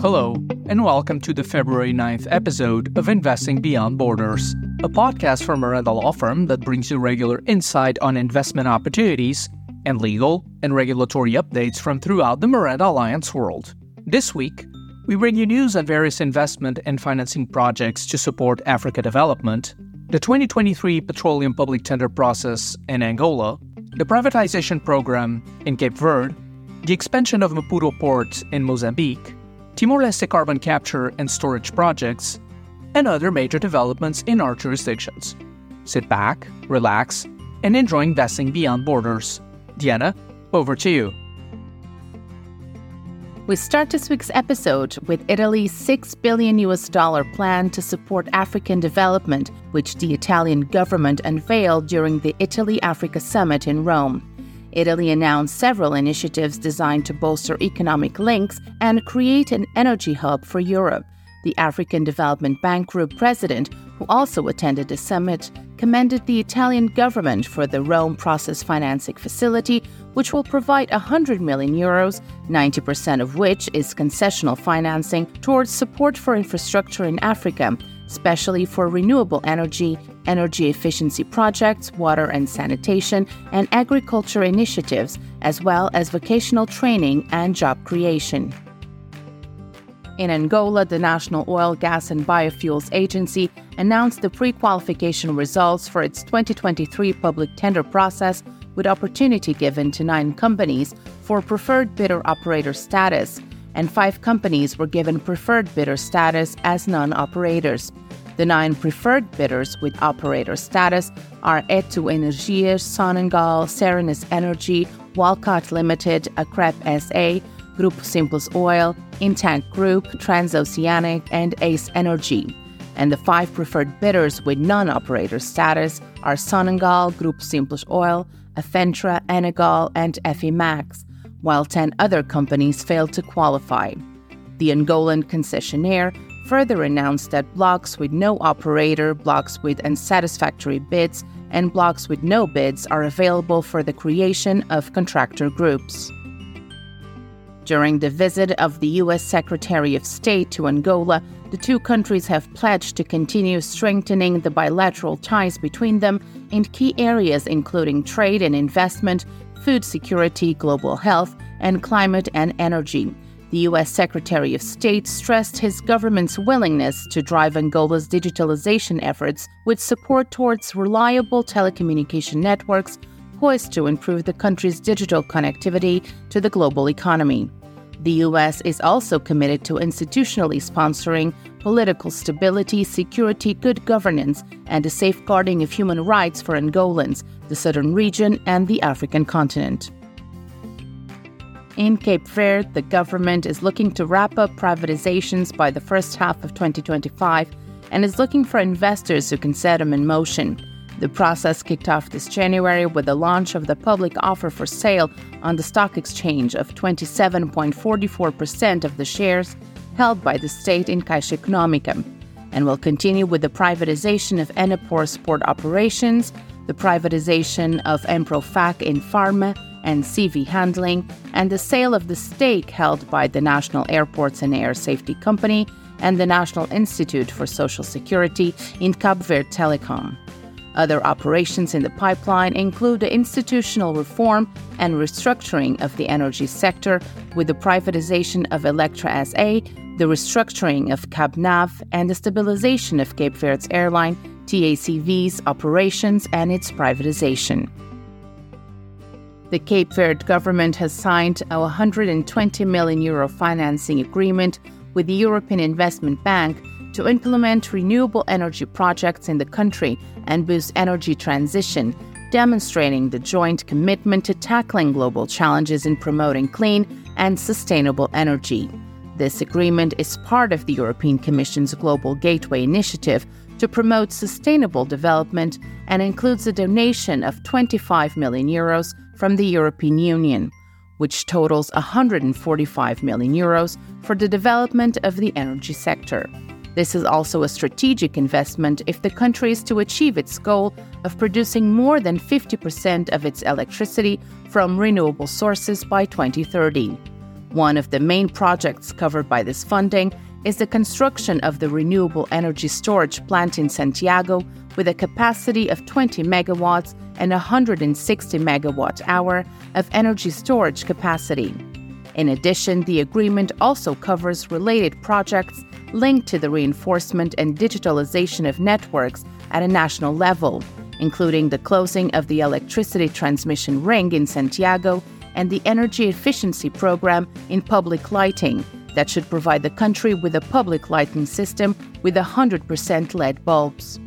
Hello, and welcome to the February 9th episode of Investing Beyond Borders, a podcast from Miranda Law Firm that brings you regular insight on investment opportunities and legal and regulatory updates from throughout the Miranda Alliance world. This week, we bring you news on various investment and financing projects to support Africa development, the 2023 petroleum public tender process in Angola, the privatization program in Cape Verde, the expansion of Maputo Port in Mozambique, Timor Leste carbon capture and storage projects, and other major developments in our jurisdictions. Sit back, relax, and enjoy investing beyond borders. Diana, over to you. We start this week's episode with Italy's 6 billion US dollar plan to support African development, which the Italian government unveiled during the Italy Africa Summit in Rome. Italy announced several initiatives designed to bolster economic links and create an energy hub for Europe. The African Development Bank Group president, who also attended the summit, commended the Italian government for the Rome Process Financing Facility, which will provide 100 million euros, 90% of which is concessional financing towards support for infrastructure in Africa, especially for renewable energy, energy efficiency projects, water and sanitation, and agriculture initiatives, as well as vocational training and job creation. In Angola, the National Oil, Gas and Biofuels Agency announced the pre qualification results for its 2023 public tender process, with opportunity given to nine companies for preferred bidder operator status, and five companies were given preferred bidder status as non operators. The nine preferred bidders with operator status are Etu Energia, Sonangol, Serenus Energy, Walcott Limited, Acrep SA, Group Simples Oil, Intank Group, Transoceanic, and Ace Energy. And the five preferred bidders with non operator status are Sonangol, Group Simples Oil, Afentra, Enagol, and Efimax, while 10 other companies failed to qualify. The Angolan concessionaire further announced that blocks with no operator, blocks with unsatisfactory bids, and blocks with no bids are available for the creation of contractor groups. During the visit of the U.S. Secretary of State to Angola, the two countries have pledged to continue strengthening the bilateral ties between them in key areas including trade and investment, food security, global health, and climate and energy. The U.S. Secretary of State stressed his government's willingness to drive Angola's digitalization efforts with support towards reliable telecommunication networks poised to improve the country's digital connectivity to the global economy. The U.S. is also committed to institutionally sponsoring political stability, security, good governance, and the safeguarding of human rights for Angolans, the southern region, and the African continent. In Cape Verde, the government is looking to wrap up privatizations by the first half of 2025 and is looking for investors who can set them in motion. The process kicked off this January with the launch of the public offer for sale on the stock exchange of 27.44% of the shares held by the state in Caixa Econômica, and will continue with the privatization of Enapor Sport Operations, the privatization of Emprofac Inpharma and CV Handling, and the sale of the stake held by the National Airports and Air Safety Company and the National Institute for Social Security in Cabo Verde Telecom. Other operations in the pipeline include the institutional reform and restructuring of the energy sector with the privatization of Electra SA, the restructuring of Cabnave, and the stabilization of Cape Verde's airline TACV's operations and its privatization. The Cape Verde government has signed a 120 million euro financing agreement with the European Investment Bank to implement renewable energy projects in the country and boost energy transition, demonstrating the joint commitment to tackling global challenges in promoting clean and sustainable energy. This agreement is part of the European Commission's Global Gateway initiative to promote sustainable development and includes a donation of 25 million euros from the European Union, which totals 145 million euros for the development of the energy sector. This is also a strategic investment if the country is to achieve its goal of producing more than 50% of its electricity from renewable sources by 2030. One of the main projects covered by this funding is the construction of the renewable energy storage plant in Santiago with a capacity of 20 megawatts and 160 megawatt hour of energy storage capacity. In addition, the agreement also covers related projects linked to the reinforcement and digitalization of networks at a national level, including the closing of the electricity transmission ring in Santiago and the energy efficiency program in public lighting that should provide the country with a public lighting system with 100% LED bulbs.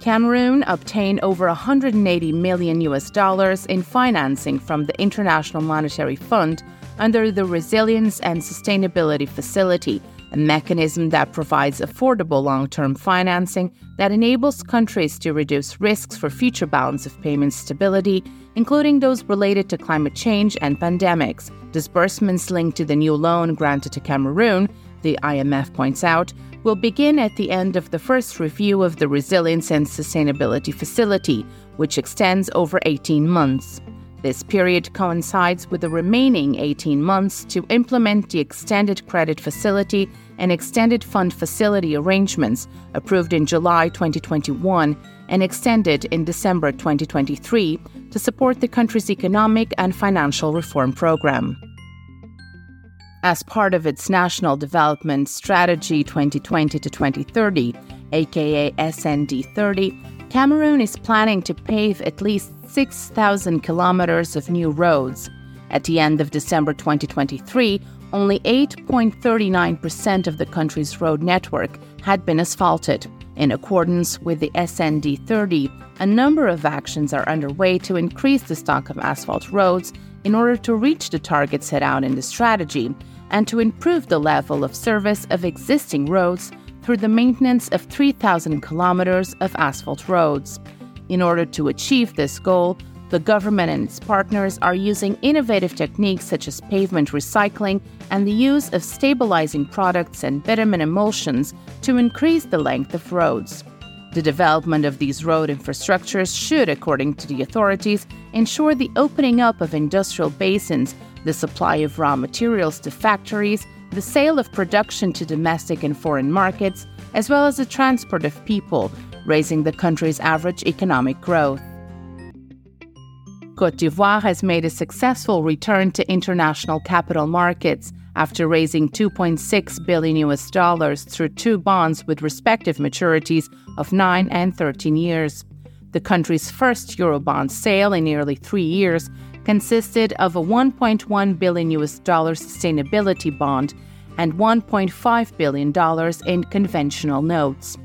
Cameroon obtained over 180 million US dollars in financing from the International Monetary Fund under the Resilience and Sustainability Facility, a mechanism that provides affordable long term financing that enables countries to reduce risks for future balance of payments stability, including those related to climate change and pandemics. Disbursements linked to the new loan granted to Cameroon, the IMF points out, will begin at the end of the first review of the Resilience and Sustainability Facility, which extends over 18 months. This period coincides with the remaining 18 months to implement the Extended Credit Facility and Extended Fund Facility arrangements approved in July 2021 and extended in December 2023 to support the country's economic and financial reform program. As part of its National Development Strategy 2020 to 2030, aka SND 30, Cameroon is planning to pave at least 6,000 kilometers of new roads. At the end of December 2023, only 8.39% of the country's road network had been asphalted. In accordance with the SND 30, a number of actions are underway to increase the stock of asphalt roads in order to reach the target set out in the strategy, and to improve the level of service of existing roads through the maintenance of 3,000 kilometers of asphalt roads. In order to achieve this goal, the government and its partners are using innovative techniques such as pavement recycling and the use of stabilizing products and bitumen emulsions to increase the length of roads. The development of these road infrastructures should, according to the authorities, ensure the opening up of industrial basins the supply of raw materials to factories, the sale of production to domestic and foreign markets, as well as the transport of people, raising the country's average economic growth. Cote d'Ivoire has made a successful return to international capital markets after raising 2.6 billion US dollars through two bonds with respective maturities of 9 and 13 years. The country's first Eurobond sale in nearly 3 years consisted of a 1.1 billion US dollar sustainability bond and 1.5 billion dollars in conventional notes.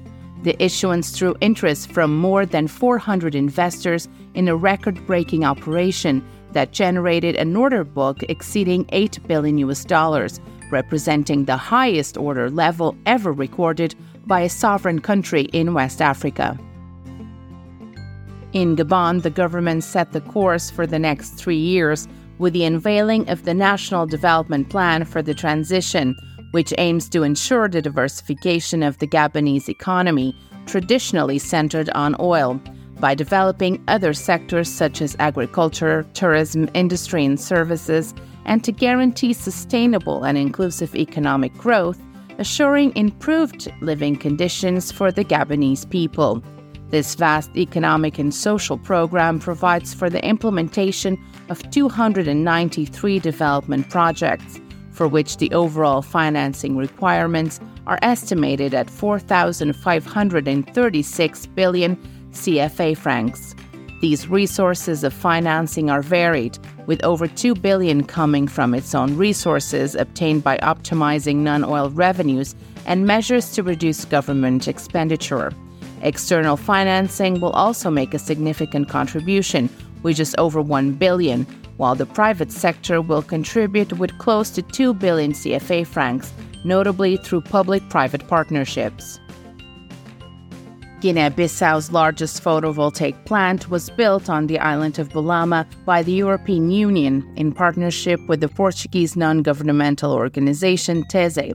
The issuance drew interest from more than 400 investors in a record-breaking operation that generated an order book exceeding 8 billion US dollars, representing the highest order level ever recorded by a sovereign country in West Africa. In Gabon, the government set the course for the next three years with the unveiling of the National Development Plan for the Transition, which aims to ensure the diversification of the Gabonese economy, traditionally centered on oil, by developing other sectors such as agriculture, tourism, industry, and services, and to guarantee sustainable and inclusive economic growth, assuring improved living conditions for the Gabonese people. This vast economic and social program provides for the implementation of 293 development projects, for which the overall financing requirements are estimated at 4,536 billion CFA francs. These resources of financing are varied, with over 2 billion coming from its own resources obtained by optimizing non-oil revenues and measures to reduce government expenditure. External financing will also make a significant contribution, with just over 1 billion, while the private sector will contribute with close to 2 billion CFA francs, notably through public-private partnerships. Guinea-Bissau's largest photovoltaic plant was built on the island of Bolama by the European Union in partnership with the Portuguese non-governmental organization TESE.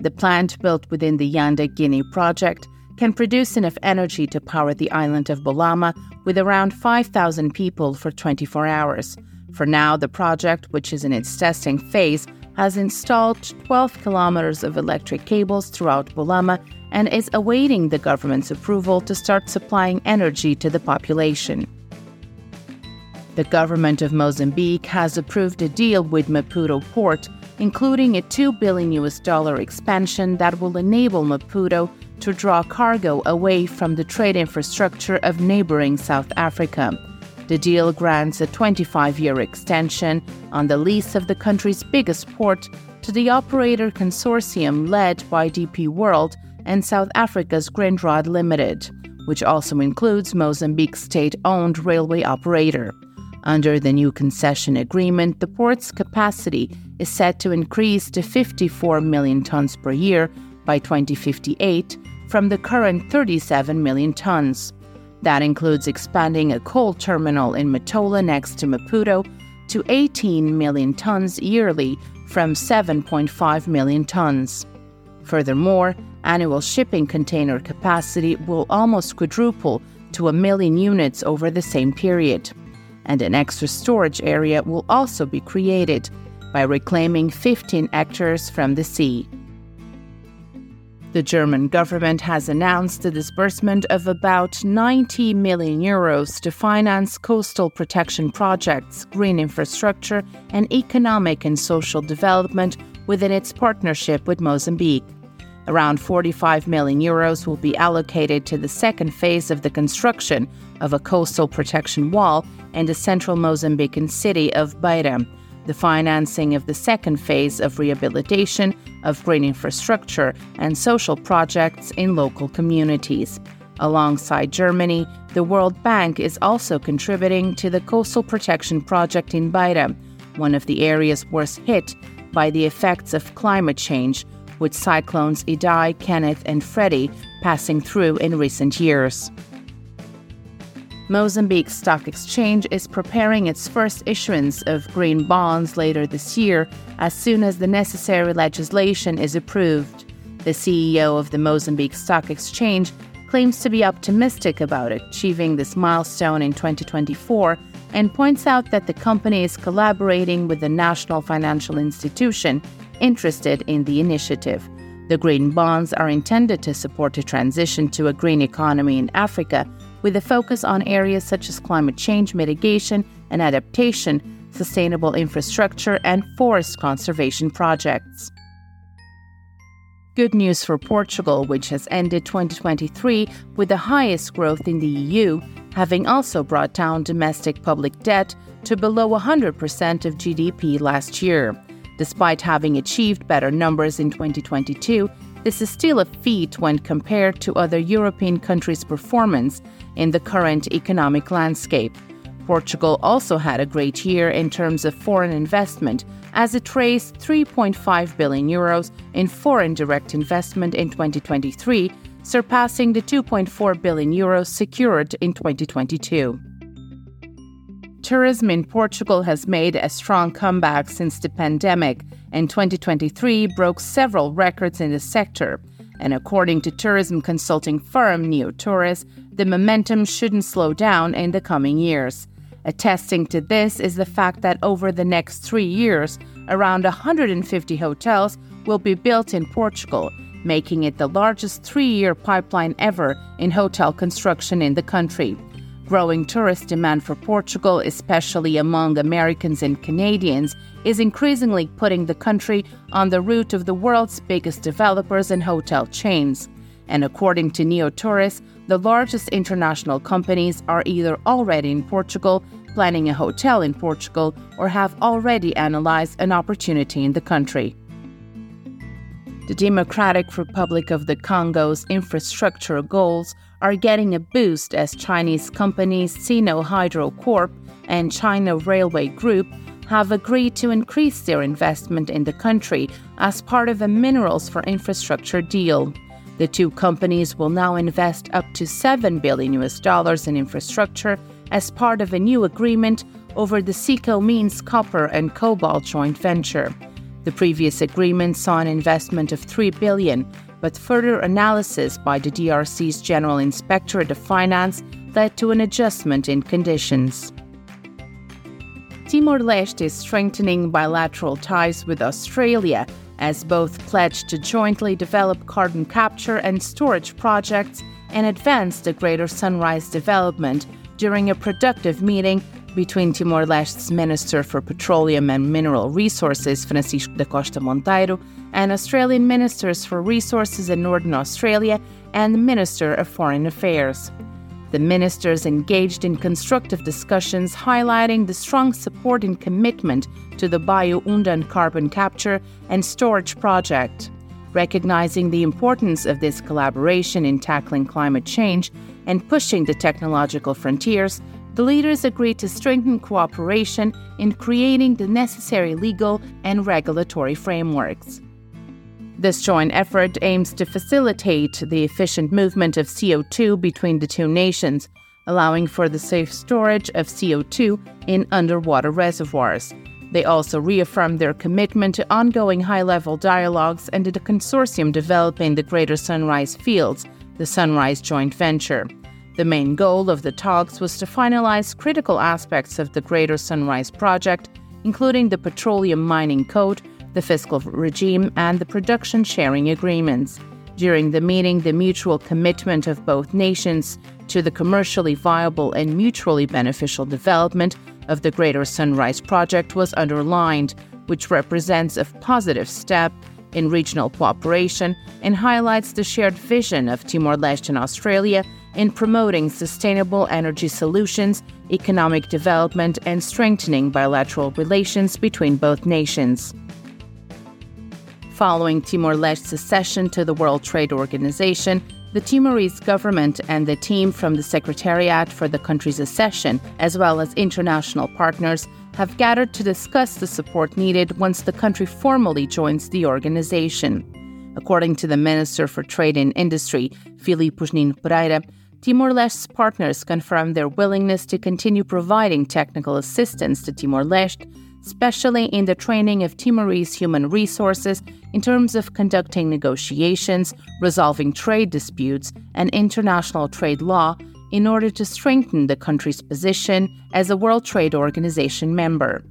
The plant, built within the Yanda Guinea project, can produce enough energy to power the island of Bolama with around 5,000 people for 24 hours. For now, the project, which is in its testing phase, has installed 12 kilometers of electric cables throughout Bolama and is awaiting the government's approval to start supplying energy to the population. The government of Mozambique has approved a deal with Maputo Port, including a 2 billion US dollar expansion that will enable Maputo to draw cargo away from the trade infrastructure of neighboring South Africa. The deal grants a 25 year extension on the lease of the country's biggest port to the operator consortium led by DP World and South Africa's Grindrod Limited, which also includes Mozambique's state owned railway operator. Under the new concession agreement, the port's capacity is set to increase to 54 million tons per year by 2058 from the current 37 million tons. That includes expanding a coal terminal in Matola next to Maputo to 18 million tons yearly from 7.5 million tons. Furthermore, annual shipping container capacity will almost quadruple to a million units over the same period. And an extra storage area will also be created by reclaiming 15 hectares from the sea. The German government has announced the disbursement of about 90 million euros to finance coastal protection projects, green infrastructure, and economic and social development within its partnership with Mozambique. Around 45 million euros will be allocated to the second phase of the construction of a coastal protection wall in the central Mozambican city of Beira the financing of the second phase of rehabilitation of green infrastructure and social projects in local communities. Alongside Germany, the World Bank is also contributing to the coastal protection project in Beira, one of the areas worst hit by the effects of climate change, with cyclones Idai, Kenneth, and Freddy passing through in recent years. Mozambique Stock Exchange is preparing its first issuance of green bonds later this year as soon as the necessary legislation is approved. The CEO of the Mozambique Stock Exchange claims to be optimistic about achieving this milestone in 2024 and points out that the company is collaborating with the national financial institution interested in the initiative. The green bonds are intended to support a transition to a green economy in Africa with a focus on areas such as climate change mitigation and adaptation, sustainable infrastructure, and forest conservation projects. Good news for Portugal, which has ended 2023 with the highest growth in the EU, having also brought down domestic public debt to below 100% of GDP last year. Despite having achieved better numbers in 2022, this is still a feat when compared to other European countries' performance in the current economic landscape. Portugal also had a great year in terms of foreign investment, as it raised 3.5 billion euros in foreign direct investment in 2023, surpassing the 2.4 billion euros secured in 2022. Tourism in Portugal has made a strong comeback since the pandemic, and 2023 broke several records in the sector. And according to tourism consulting firm Neotourist, the momentum shouldn't slow down in the coming years. Attesting to this is the fact that over the next three years, around 150 hotels will be built in Portugal, making it the largest three year pipeline ever in hotel construction in the country. Growing tourist demand for Portugal, especially among Americans and Canadians, is increasingly putting the country on the route of the world's biggest developers and hotel chains. And according to Neotourist, the largest international companies are either already in Portugal, planning a hotel in Portugal, or have already analyzed an opportunity in the country. The Democratic Republic of the Congo's infrastructure goals are getting a boost as Chinese companies Sinohydro Corp and China Railway Group have agreed to increase their investment in the country as part of a minerals for infrastructure deal. The two companies will now invest up to 7 billion US dollars in infrastructure as part of a new agreement over the Sicomines copper and cobalt joint venture. The previous agreement saw an investment of 3 billion, but further analysis by the DRC's General Inspectorate of Finance led to an adjustment in conditions. Timor Leste is strengthening bilateral ties with Australia as both pledged to jointly develop carbon capture and storage projects and advance the Greater Sunrise development during a productive meeting between Timor Leste's Minister for Petroleum and Mineral Resources, Francisco da Costa Monteiro, and Australian Ministers for Resources in Northern Australia and the Minister of Foreign Affairs. The ministers engaged in constructive discussions highlighting the strong support and commitment to the Bayu Undan carbon capture and storage project. Recognizing the importance of this collaboration in tackling climate change and pushing the technological frontiers, the leaders agreed to strengthen cooperation in creating the necessary legal and regulatory frameworks. This joint effort aims to facilitate the efficient movement of CO2 between the two nations, allowing for the safe storage of CO2 in underwater reservoirs. They also reaffirmed their commitment to ongoing high level dialogues and to the consortium developing the Greater Sunrise Fields, the Sunrise joint venture. The main goal of the talks was to finalize critical aspects of the Greater Sunrise project, including the Petroleum Mining Code the fiscal regime, and the production sharing agreements. During the meeting, the mutual commitment of both nations to the commercially viable and mutually beneficial development of the Greater Sunrise Project was underlined, which represents a positive step in regional cooperation and highlights the shared vision of Timor Leste and Australia in promoting sustainable energy solutions, economic development, and strengthening bilateral relations between both nations. Following Timor Leste's accession to the World Trade Organization, the Timorese government and the team from the Secretariat for the country's accession, as well as international partners, have gathered to discuss the support needed once the country formally joins the organization. According to the Minister for Trade and Industry, Filipus Nino Pereira, Timor Leste's partners confirmed their willingness to continue providing technical assistance to Timor Leste especially in the training of Timorese human resources in terms of conducting negotiations, resolving trade disputes, and international trade law in order to strengthen the country's position as a World Trade Organization member.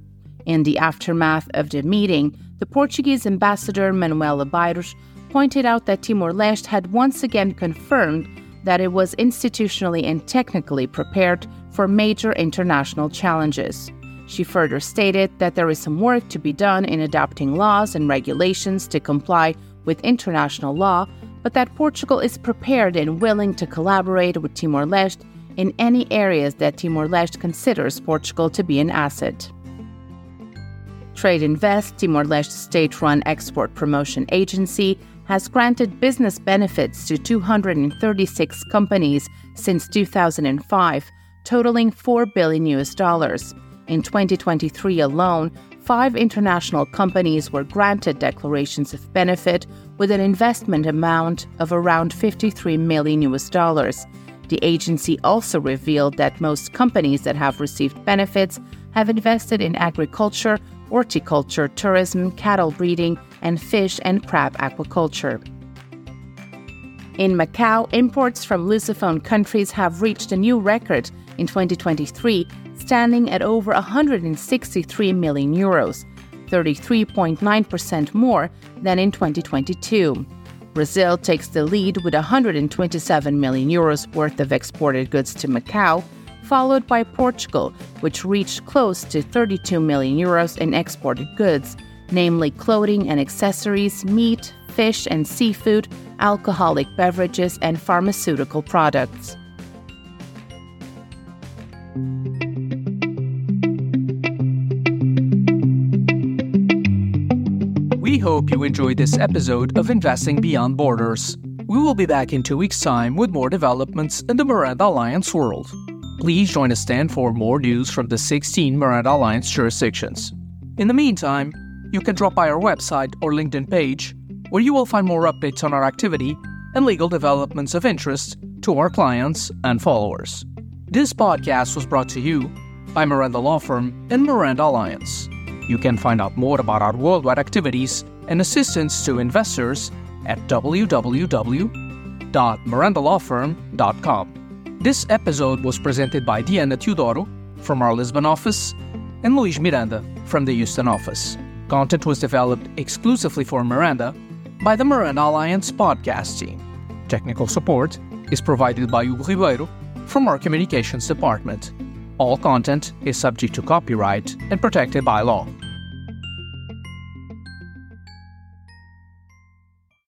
In the aftermath of the meeting, the Portuguese ambassador Manuela Bairos pointed out that Timor Leste had once again confirmed that it was institutionally and technically prepared for major international challenges. She further stated that there is some work to be done in adopting laws and regulations to comply with international law, but that Portugal is prepared and willing to collaborate with Timor Leste in any areas that Timor Leste considers Portugal to be an asset. Trade Invest, Timor Leste state run export promotion agency, has granted business benefits to 236 companies since 2005, totaling 4 billion US dollars. In 2023 alone, five international companies were granted declarations of benefit with an investment amount of around 53 million US dollars. The agency also revealed that most companies that have received benefits have invested in agriculture, horticulture, tourism, cattle breeding, and fish and crab aquaculture. In Macau, imports from Lusophone countries have reached a new record in 2023 standing at over 163 million euros, 33.9% more than in 2022. Brazil takes the lead with 127 million euros worth of exported goods to Macau, followed by Portugal, which reached close to 32 million euros in exported goods, namely clothing and accessories, meat, fish and seafood, alcoholic beverages, and pharmaceutical products. We hope you enjoyed this episode of Investing Beyond Borders. We will be back in two weeks' time with more developments in the Miranda Alliance world. Please join us then for more news from the 16 Miranda Alliance jurisdictions. In the meantime, you can drop by our website or LinkedIn page, where you will find more updates on our activity and legal developments of interest to our clients and followers. This podcast was brought to you by Miranda Law Firm and Miranda Alliance. You can find out more about our worldwide activities and assistance to investors at www.mirandalawfirm.com. This episode was presented by Diana Teodoro from our Lisbon office and Luis Miranda from the Houston office. Content was developed exclusively for Miranda by the Miranda Alliance podcast team. Technical support is provided by Hugo Ribeiro from our communications department. All content is subject to copyright and protected by law.